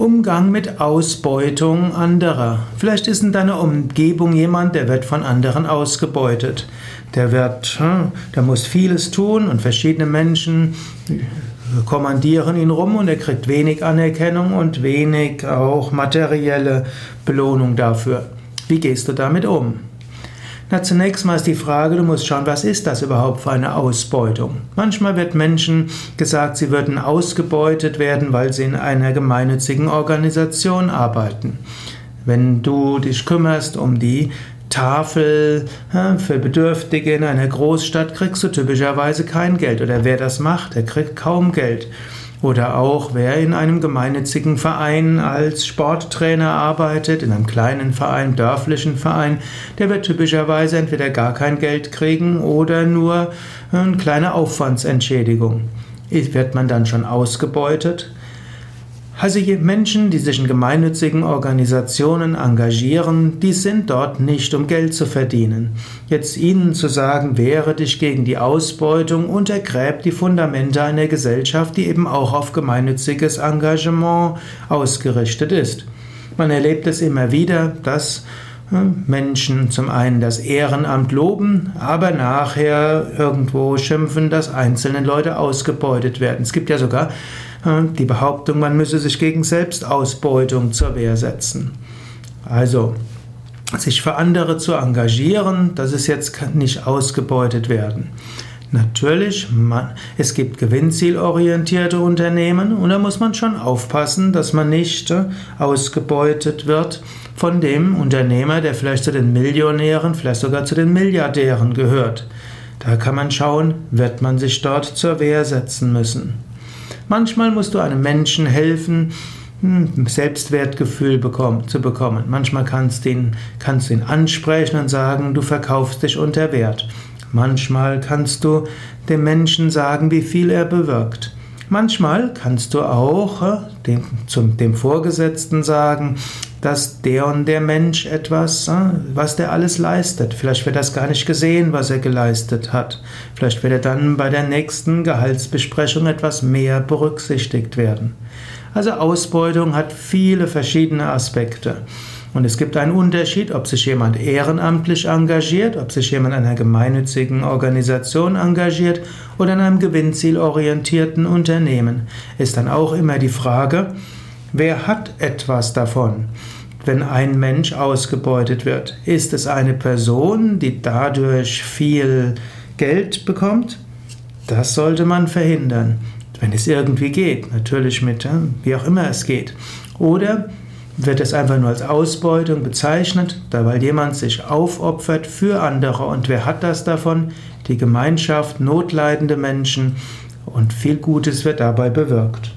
Umgang mit Ausbeutung anderer. Vielleicht ist in deiner Umgebung jemand, der wird von anderen ausgebeutet. Der wird, hm, der muss vieles tun und verschiedene Menschen kommandieren ihn rum und er kriegt wenig Anerkennung und wenig auch materielle Belohnung dafür. Wie gehst du damit um? Na, zunächst mal ist die Frage, du musst schauen, was ist das überhaupt für eine Ausbeutung? Manchmal wird Menschen gesagt, sie würden ausgebeutet werden, weil sie in einer gemeinnützigen Organisation arbeiten. Wenn du dich kümmerst um die Tafel für Bedürftige in einer Großstadt, kriegst du typischerweise kein Geld. Oder wer das macht, der kriegt kaum Geld. Oder auch wer in einem gemeinnützigen Verein als Sporttrainer arbeitet, in einem kleinen Verein, dörflichen Verein, der wird typischerweise entweder gar kein Geld kriegen oder nur eine kleine Aufwandsentschädigung. Wird man dann schon ausgebeutet? Also Menschen, die sich in gemeinnützigen Organisationen engagieren, die sind dort nicht, um Geld zu verdienen. Jetzt ihnen zu sagen, wehre dich gegen die Ausbeutung, untergräbt die Fundamente einer Gesellschaft, die eben auch auf gemeinnütziges Engagement ausgerichtet ist. Man erlebt es immer wieder, dass Menschen zum einen das Ehrenamt loben, aber nachher irgendwo schimpfen, dass einzelne Leute ausgebeutet werden. Es gibt ja sogar die Behauptung, man müsse sich gegen Selbstausbeutung zur Wehr setzen. Also, sich für andere zu engagieren, das ist jetzt nicht ausgebeutet werden. Natürlich, man, es gibt gewinnzielorientierte Unternehmen und da muss man schon aufpassen, dass man nicht äh, ausgebeutet wird von dem Unternehmer, der vielleicht zu den Millionären, vielleicht sogar zu den Milliardären gehört. Da kann man schauen, wird man sich dort zur Wehr setzen müssen. Manchmal musst du einem Menschen helfen, hm, Selbstwertgefühl bekommen, zu bekommen. Manchmal kannst du, ihn, kannst du ihn ansprechen und sagen, du verkaufst dich unter Wert. Manchmal kannst du dem Menschen sagen, wie viel er bewirkt. Manchmal kannst du auch äh, dem, zum, dem Vorgesetzten sagen, dass der und der Mensch etwas, äh, was der alles leistet. Vielleicht wird das gar nicht gesehen, was er geleistet hat. Vielleicht wird er dann bei der nächsten Gehaltsbesprechung etwas mehr berücksichtigt werden. Also Ausbeutung hat viele verschiedene Aspekte. Und es gibt einen Unterschied, ob sich jemand ehrenamtlich engagiert, ob sich jemand in einer gemeinnützigen Organisation engagiert oder in einem gewinnzielorientierten Unternehmen. Ist dann auch immer die Frage, wer hat etwas davon? Wenn ein Mensch ausgebeutet wird, ist es eine Person, die dadurch viel Geld bekommt? Das sollte man verhindern, wenn es irgendwie geht, natürlich mit, wie auch immer es geht. Oder wird es einfach nur als Ausbeutung bezeichnet, da weil jemand sich aufopfert für andere. Und wer hat das davon? Die Gemeinschaft, notleidende Menschen und viel Gutes wird dabei bewirkt.